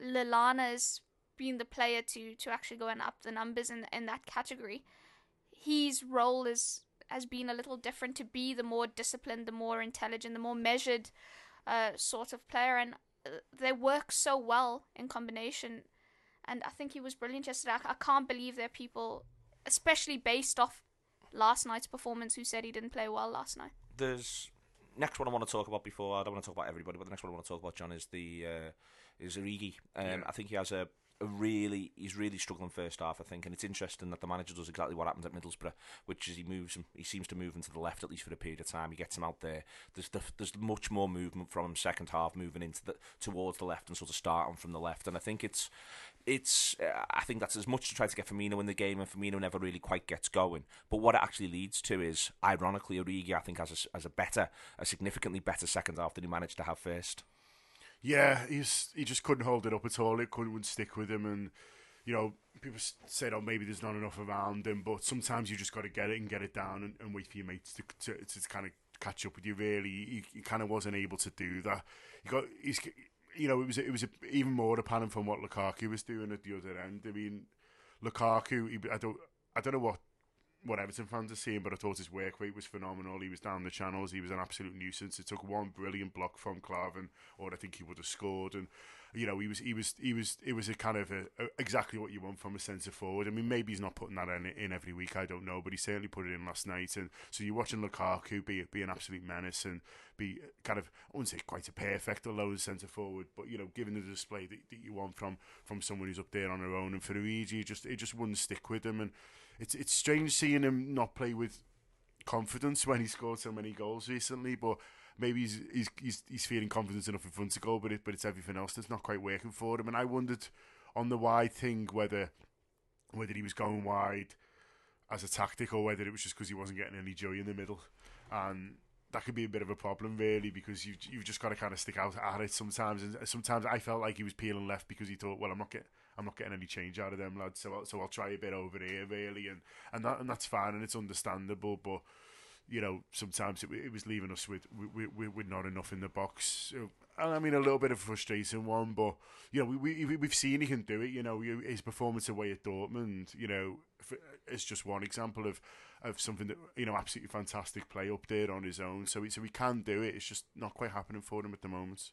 Lallana's been the player to to actually go and up the numbers in in that category, his role is has been a little different to be the more disciplined, the more intelligent, the more measured uh, sort of player, and uh, they work so well in combination. And I think he was brilliant yesterday. I, I can't believe there are people, especially based off last night's performance, who said he didn't play well last night. There's next one I want to talk about before I don't want to talk about everybody, but the next one I want to talk about, John, is the uh, is Origi. Um, Yeah. I think he has a, a really he's really struggling first half. I think, and it's interesting that the manager does exactly what happens at Middlesbrough, which is he moves him. He seems to move him to the left at least for a period of time. He gets him out there. There's the, there's much more movement from him second half, moving into the towards the left and sort of starting from the left. And I think it's it's uh, I think that's as much to try to get Firmino in the game, and Firmino never really quite gets going. But what it actually leads to is, ironically, Origi I think has a, has a better, a significantly better second half than he managed to have first. Yeah, he's he just couldn't hold it up at all. It couldn't stick with him, and you know people said, "Oh, maybe there's not enough around him." But sometimes you just got to get it and get it down, and, and wait for your mates to to, to kind of catch up with you. Really, he, he kind of wasn't able to do that. He got he's you know it was it was even more apparent from what Lukaku was doing at the other end. I mean, Lukaku, he, I don't I don't know what what Everton fans are seeing, but I thought his work rate was phenomenal. He was down the channels. He was an absolute nuisance. It took one brilliant block from Klavan, or I think he would have scored. And you know, he was he was he was it was a kind of a, a, exactly what you want from a centre forward. I mean, maybe he's not putting that in, in every week. I don't know, but he certainly put it in last night. And so you're watching Lukaku be be an absolute menace and be kind of I wouldn't say quite a perfect alone centre forward, but you know, given the display that, that you want from from someone who's up there on their own. And for Origi, just it just wouldn't stick with him and it's it's strange seeing him not play with confidence when he scored so many goals recently. But maybe he's he's he's, he's feeling confident enough in front to go, but it but it's everything else that's not quite working for him. And I wondered on the wide thing whether whether he was going wide as a tactic or whether it was just because he wasn't getting any joy in the middle, and that could be a bit of a problem really because you you've just got to kind of stick out at it sometimes. And sometimes I felt like he was peeling left because he thought, well, I'm not getting. I'm not getting any change out of them lads, so I'll, so I'll try a bit over here, really, and and that and that's fine and it's understandable. But you know, sometimes it, it was leaving us with with, not enough in the box. I mean, a little bit of a frustrating one, but you know, we, we we've seen he can do it. You know, his performance away at Dortmund, you know, it's just one example of of something that you know, absolutely fantastic play up there on his own. So so he can do it. It's just not quite happening for him at the moment.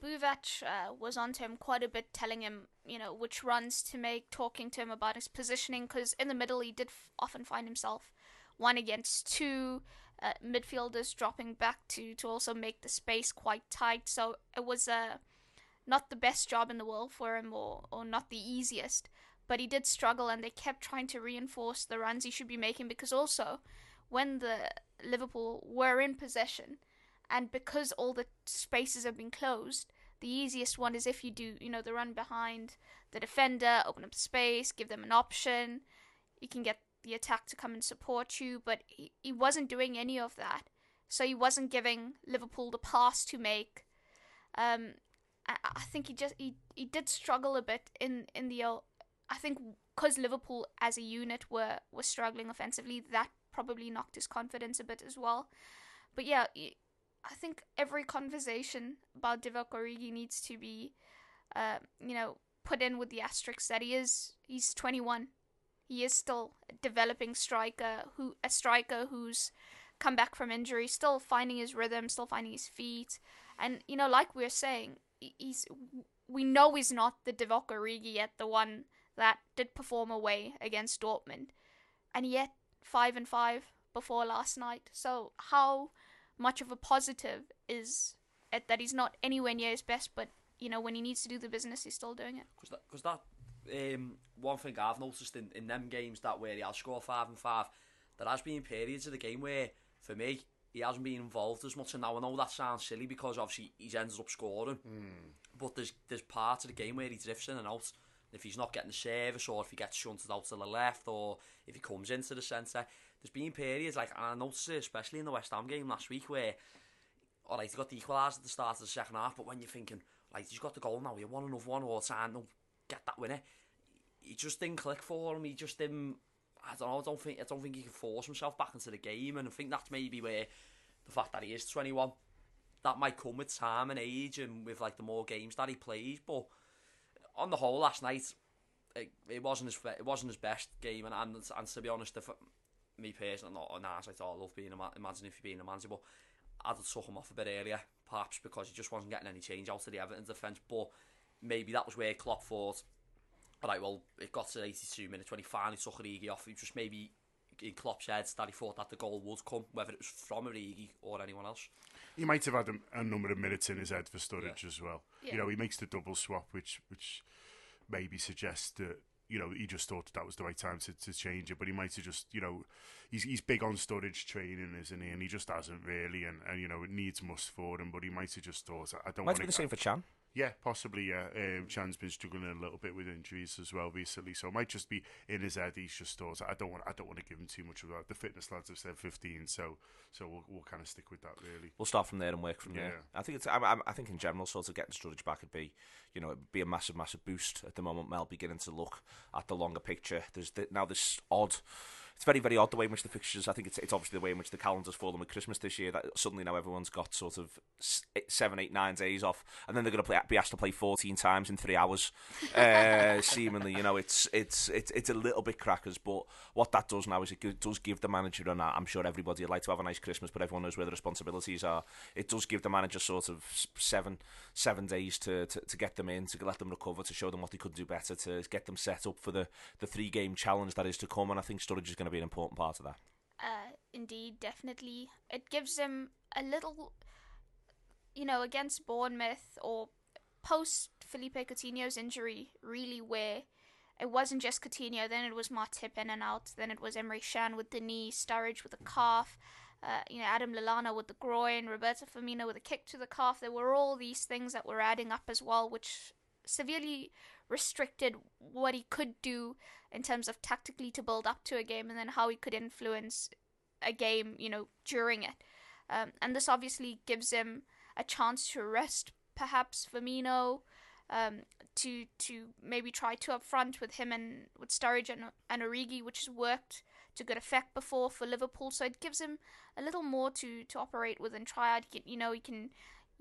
Buvac uh, was onto him quite a bit, telling him, you know, which runs to make, talking to him about his positioning, because in the middle he did f- often find himself one against two uh, midfielders dropping back to, to also make the space quite tight. So it was uh, not the best job in the world for him, or, or not the easiest, but he did struggle, and they kept trying to reinforce the runs he should be making, because also when the Liverpool were in possession and because all the spaces have been closed, the easiest one is if you do, you know, the run behind the defender, open up space, give them an option. You can get the attack to come and support you, but he, he wasn't doing any of that. So he wasn't giving Liverpool the pass to make. Um, I, I think he just he, he did struggle a bit in in the. I think because Liverpool as a unit were were struggling offensively, that probably knocked his confidence a bit as well. But yeah, I think every conversation about Divock Origi needs to be, uh, you know, put in with the asterisk that he is he's 21. He is still a developing striker who a striker who's come back from injury, still finding his rhythm, still finding his feet, and you know, like we are saying, he's we know he's not the Divock Origi yet, the one that did perform away against Dortmund, and yet five and five before last night. So how much of a positive is it that he's not anywhere near his best, but you know when he needs to do the business, he's still doing it. Because that, cause that um, one thing I've noticed in, in them games that where he has scored five and five, there has been periods of the game where, for me, he hasn't been involved as much. And now I know that sounds silly because obviously he's ended up scoring, Hmm. but there's there's parts of the game where he drifts in and out. If he's not getting the service, or if he gets shunted out to the left, or if he comes into the centre, there's been periods like I noticed it especially in the West Ham game last week where, oh, all right, he got the equaliser at the start of the second half, but when you're thinking, like, he's got the goal now, you want another one all the time, no, get that winner. He just didn't click for him. He just didn't. I don't know. I don't think. I don't think he can force himself back into the game, and I think that's maybe where the fact that he is 21, that might come with time and age, and with like the more games that he plays. But on the whole, last night, it, it wasn't his it wasn't his best game, and and, and to be honest, if me personally, not an ass, I thought I love being a man, imagine if you're being a manager, but I'd have took him off a bit earlier, perhaps because he just wasn't getting any change out of the Everton defence. But maybe that was where Klopp thought, all right, well, it got to 82 minutes when he finally took Origi off. He just maybe in Klopp's head that he thought that the goal would come, whether it was from Origi or anyone else. He might have had a, a number of minutes in his head for Sturridge Yeah. as well. Yeah. You know, he makes the double swap, which which maybe suggests that you know he just thought that was the right time to, to change it. But he might have just you know he's he's big on Sturridge training, isn't he? And he just hasn't really, and, and you know it needs must for him. But he might have just thought I don't Might want be to. the same for Can. Yeah, possibly. Yeah, um, Can's been struggling a little bit with injuries as well recently, so it might just be in his head. He's just thought, I don't want, I don't want to give him too much of that. The fitness lads have said 15, so so we'll, we'll kind of stick with that really. We'll start from there and work from Yeah. there. I think it's. I, I, I think in general, sort of getting Sturridge back would be, you know, it'd be a massive, massive boost at the moment. Mel beginning to look at the longer picture. There's the, now this odd. It's very, very odd the way in which the fixtures. I think it's it's obviously the way in which the calendars fallen with Christmas this year. That suddenly now everyone's got sort of eight- seven, eight, nine days off, and then they're going to play, be asked to play fourteen times in three hours. Uh, seemingly, you know, it's it's it's it's a little bit crackers. But what that does now is it does give the manager, and I'm sure everybody would like to have a nice Christmas, but everyone knows where the responsibilities are. It does give the manager sort of seven seven days to, to, to get them in, to let them recover, to show them what they could do better, to get them set up for the, the three game challenge that is to come. And I think Sturridge is going to be an important part of that. Uh, indeed, definitely. It gives them a little, you know, against Bournemouth or post Felipe Coutinho's injury, really, where it wasn't just Coutinho, then it was Matip in and out, then it was Emre Can with the knee, Sturridge with the calf, uh, you know, Adam Lallana with the groin, Roberto Firmino with a kick to the calf. There were all these things that were adding up as well, which severely restricted what he could do in terms of tactically to build up to a game and then how he could influence a game, you know, during it. Um, and this obviously gives him a chance to rest perhaps Firmino, um, to to maybe try two up front with him and with Sturridge and, and Origi, which has worked to good effect before for Liverpool. So it gives him a little more to, to operate with and try out. You know, he can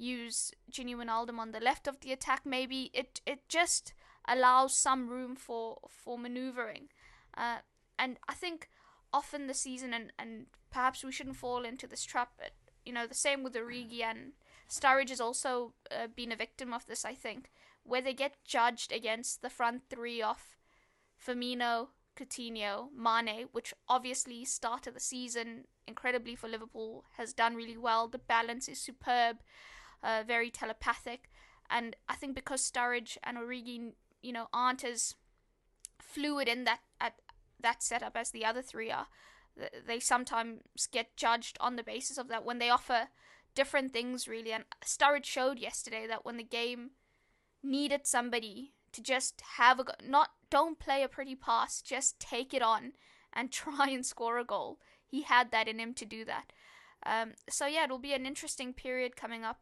use Gini Wijnaldum on the left of the attack. Maybe it it just allows some room for for manoeuvring. Uh, and I think often the season, and, and perhaps we shouldn't fall into this trap. But, you know, the same with Origi and Sturridge has also uh, been a victim of this, I think, where they get judged against the front three of Firmino, Coutinho, Mane, which obviously started the season incredibly for Liverpool, has done really well. The balance is superb, uh, very telepathic, and I think because Sturridge and Origi, you know, aren't as fluid in that at that setup as the other three are, they sometimes get judged on the basis of that when they offer different things really. And Sturridge showed yesterday that when the game needed somebody to just have a go- not don't play a pretty pass, just take it on and try and score a goal. He had that in him to do that. Um, so yeah, it'll be an interesting period coming up.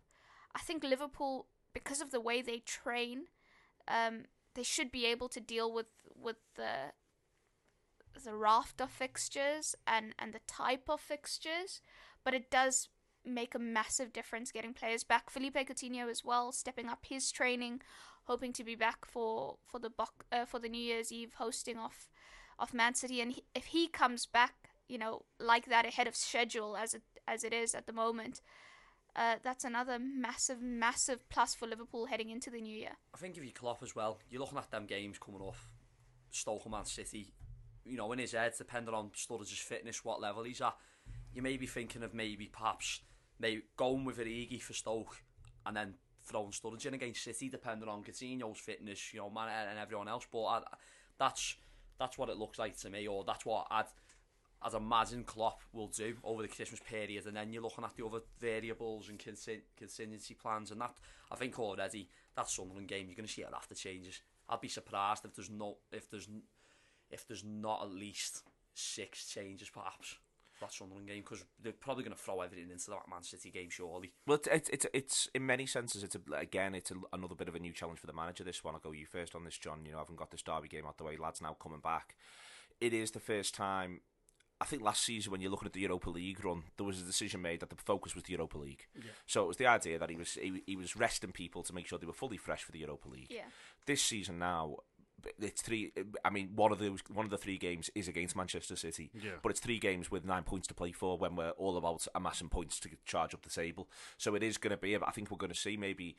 I think Liverpool, because of the way they train, um, they should be able to deal with with the the raft of fixtures and and the type of fixtures. But it does make a massive difference getting players back. Felipe Coutinho as well, stepping up his training, hoping to be back for for the uh, for the New Year's Eve hosting of of Man City. And he, if he comes back, you know, like that ahead of schedule as it as it is at the moment, uh, that's another massive, massive plus for Liverpool heading into the new year. I think if you Klopp as well, you're looking at them games coming off Stoke and Man City. You know, in his head, depending on Sturridge's fitness, what level he's at, you may be thinking of maybe perhaps maybe going with Origi for Stoke and then throwing Sturridge in against City, depending on Coutinho's fitness, you know, man, and everyone else. But I, that's that's what it looks like to me, or that's what I'd I'd imagine Klopp will do over the Christmas period, and then you're looking at the other variables and contingency plans, and that I think already that Sunderland game you're going to see after changes. I'd be surprised if there's no if there's if there's not at least six changes perhaps that Sunderland game because they're probably going to throw everything into that Man City game surely. Well, it's it's it's in many senses it's a, again it's a, another bit of a new challenge for the manager. This one, I'll go you first on this, John. You know, I haven't got this Derby game out the way. Lads now coming back. It is the first time. I think last season, when you're looking at the Europa League run, there was a decision made that the focus was the Europa League. Yeah. So it was the idea that he was he, he was resting people to make sure they were fully fresh for the Europa League. Yeah. This season now, it's three. I mean, one of the one of the three games is against Manchester City, yeah. but it's three games with nine points to play for when we're all about amassing points to charge up the table. So it is going to be. I think we're going to see maybe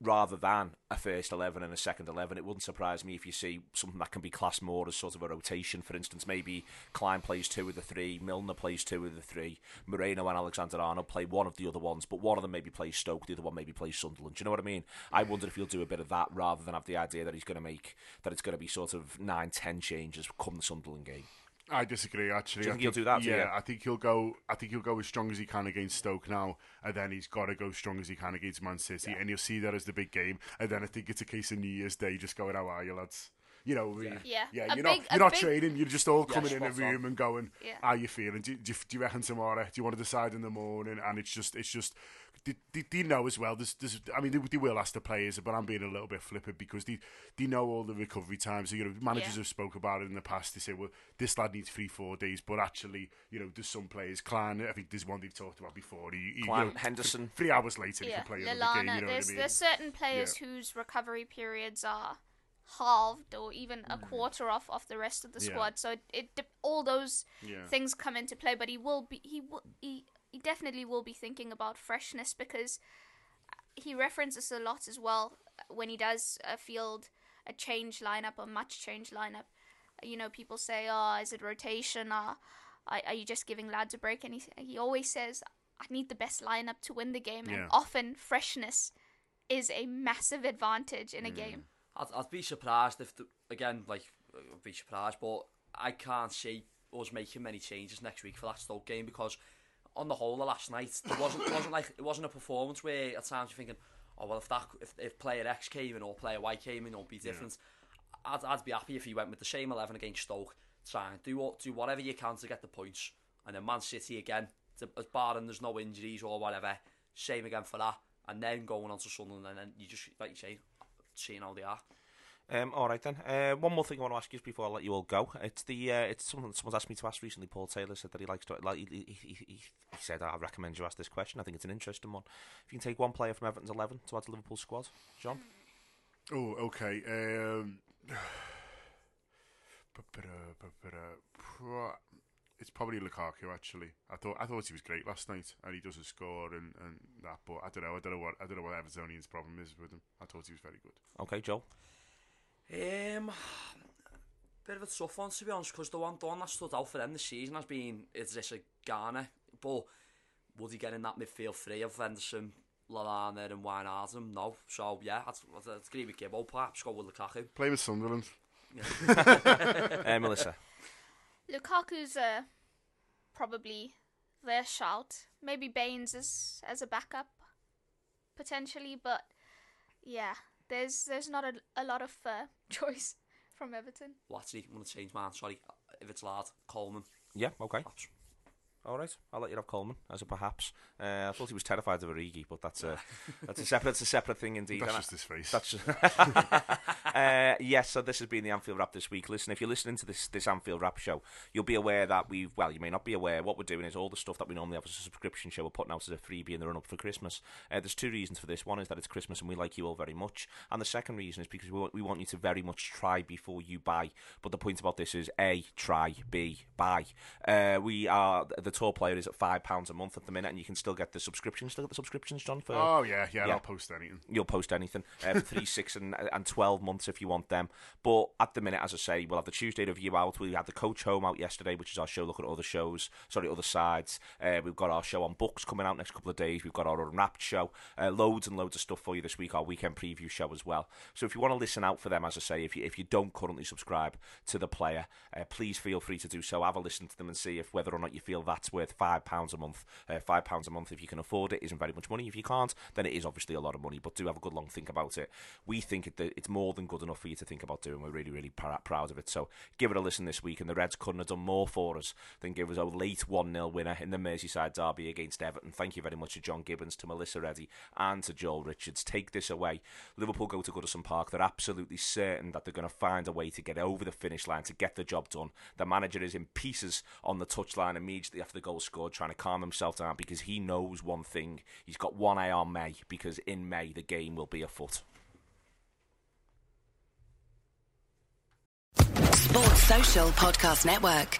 rather than a first 11 and a second 11. It wouldn't surprise me if you see something that can be classed more as sort of a rotation. For instance, maybe Klein plays two of the three, Milner plays two of the three, Moreno and Alexander Arnold play one of the other ones, but one of them maybe plays Stoke, the other one maybe plays Sunderland. Do you know what I mean? I wonder if he'll do a bit of that rather than have the idea that he's going to make, that it's going to be sort of nine, ten changes come the Sunderland game. I disagree. Actually, do you think, think he'll do that? Yeah, yeah, I think he'll go. I think he'll go as strong as he can against Stoke now, and then he's got to go strong as he can against Man City, yeah. and you'll see that as the big game. And then I think it's a case of New Year's Day, just going, "How are you, lads?" You know, yeah, yeah. yeah you're big, not you're not big... training. You're just all coming in a room on. and going, yeah. "How you feeling? Do, do, do you reckon tomorrow? Do you want to decide in the morning?" And it's just, it's just they, they, they, know as well. There's, there's, I mean, they, they, will ask the players, but I'm being a little bit flippant because they, they know all the recovery times. So, you know, managers yeah. have spoke about it in the past. They say, well, this lad needs three, four days, but actually, you know, there's some players. Klein, I think there's one they've talked about before. He, he, Klein, you know, Henderson. Three hours later, yeah. he can play Lallana, another game. You know there's, what I mean? there's certain players Yeah. whose recovery periods are halved or even a quarter off of the rest of the Mm. Yeah. squad. So it, it all those Yeah. things come into play. But he will be he will he, he definitely will be thinking about freshness because he references a lot as well when he does uh, field a change lineup or much change lineup. You know, people say, "Oh, is it rotation? Or are, are you just giving lads a break?" And he he always says, "I need the best lineup to win the game." Yeah. And often freshness is a massive advantage Mm. in a game. I'd, I'd be surprised if, the, again, like, I'd be surprised, but I can't see us making many changes next week for that Stoke game because, on the whole, the last night it wasn't it wasn't like it wasn't a performance where at times you're thinking, oh well, if that if, if player X came in or player Y came in, it'll be different. I'd, I'd be happy if he went with the same eleven against Stoke, try and do do whatever you can to get the points, and then Man City again, to, as barring there's no injuries or whatever, same again for that, and then going on to Sunderland, and then you just like you say, seeing how they are. Um, all right then. Uh, one more thing I want to ask you before I let you all go. It's the uh, it's something someone's asked me to ask recently. Paul Taylor said that he likes to like he, he, he, he, said I recommend you ask this question. I think it's an interesting one. If you can take one player from Everton's eleven to add to Liverpool's squad, John. Oh, okay. Um, it's probably Lukaku actually. I thought I thought he was great last night, and he doesn't score and, and that. But I don't know. I don't know what I don't know what Evertonians' problem is with him. I thought he was very good. Okay, Joel. Um, bit of a tough one to be honest, because the one, the one that stood out for them this season has been Idrissa Gana. But would he get in that midfield three of Henderson, Lallana and Wijnaldum? No. So yeah, I'd, I'd agree with Gibbo. Perhaps go with Lukaku. Play with Sunderland. Uh, Melissa. Lukaku's uh, probably their shout. Maybe Baines as as a backup, potentially, but yeah, there's there's not a, a lot of uh, choice from Everton. Latsy, I'm going to change mine. Sorry, if it's loud. Coleman. Yeah, okay. Perhaps. All right, I'll let you have Coleman as a perhaps. Uh, I thought he was terrified of Origi, but that's a that's a separate that's a separate thing indeed. That's And I- just his face. That's uh, yes. So this has been the Anfield Wrap this week. Listen, if you're listening to this this Anfield Wrap show, you'll be aware that we've well, you may not be aware. What we're doing is all the stuff that we normally have as a subscription show. We're putting out as a freebie in the run up for Christmas. Uh, there's two reasons for this. One is that it's Christmas and we like you all very much, and the second reason is because we want, we want you to very much try before you buy. But the point about this is a try, b buy. Uh, we are the tour player is at five pounds a month at the minute, and you can still get the subscription. Still get the subscriptions, John. For oh yeah, yeah, Yeah. I'll post anything. you'll post anything uh, for three, six, and, and twelve months if you want them. But at the minute, as I say, we'll have the Tuesday review out. We had the Coach Home out yesterday, which is our show Look at other shows, sorry, other sides. Uh, we've got our show on books coming out next couple of days. We've got our Unwrapped show, uh, loads and loads of stuff for you this week. Our weekend preview show as well. So if you want to listen out for them, as I say, if you if you don't currently subscribe to the player, uh, please feel free to do so. Have a listen to them and see if whether or not you feel that's worth five pounds a month. Uh, five pounds a month if you can afford it isn't very much money. If you can't, then it is obviously a lot of money. But do have a good long think about it. We think that it's more than good enough for you to think about doing. We're really really pr- proud of it. So give it a listen this week. And the Reds couldn't have done more for us than give us a late one 0 winner in the Merseyside derby against Everton. Thank you very much to John Gibbons, to Melissa Reddy, and to Joel Richards. Take this away. Liverpool go to Goodison Park. They're absolutely certain that they're going to find a way to get over the finish line to get the job done. The manager is in pieces on the touchline immediately after the goal scored, trying to calm himself down because he knows one thing. He's got one eye on May because in May the game will be afoot. Sports Social Podcast Network.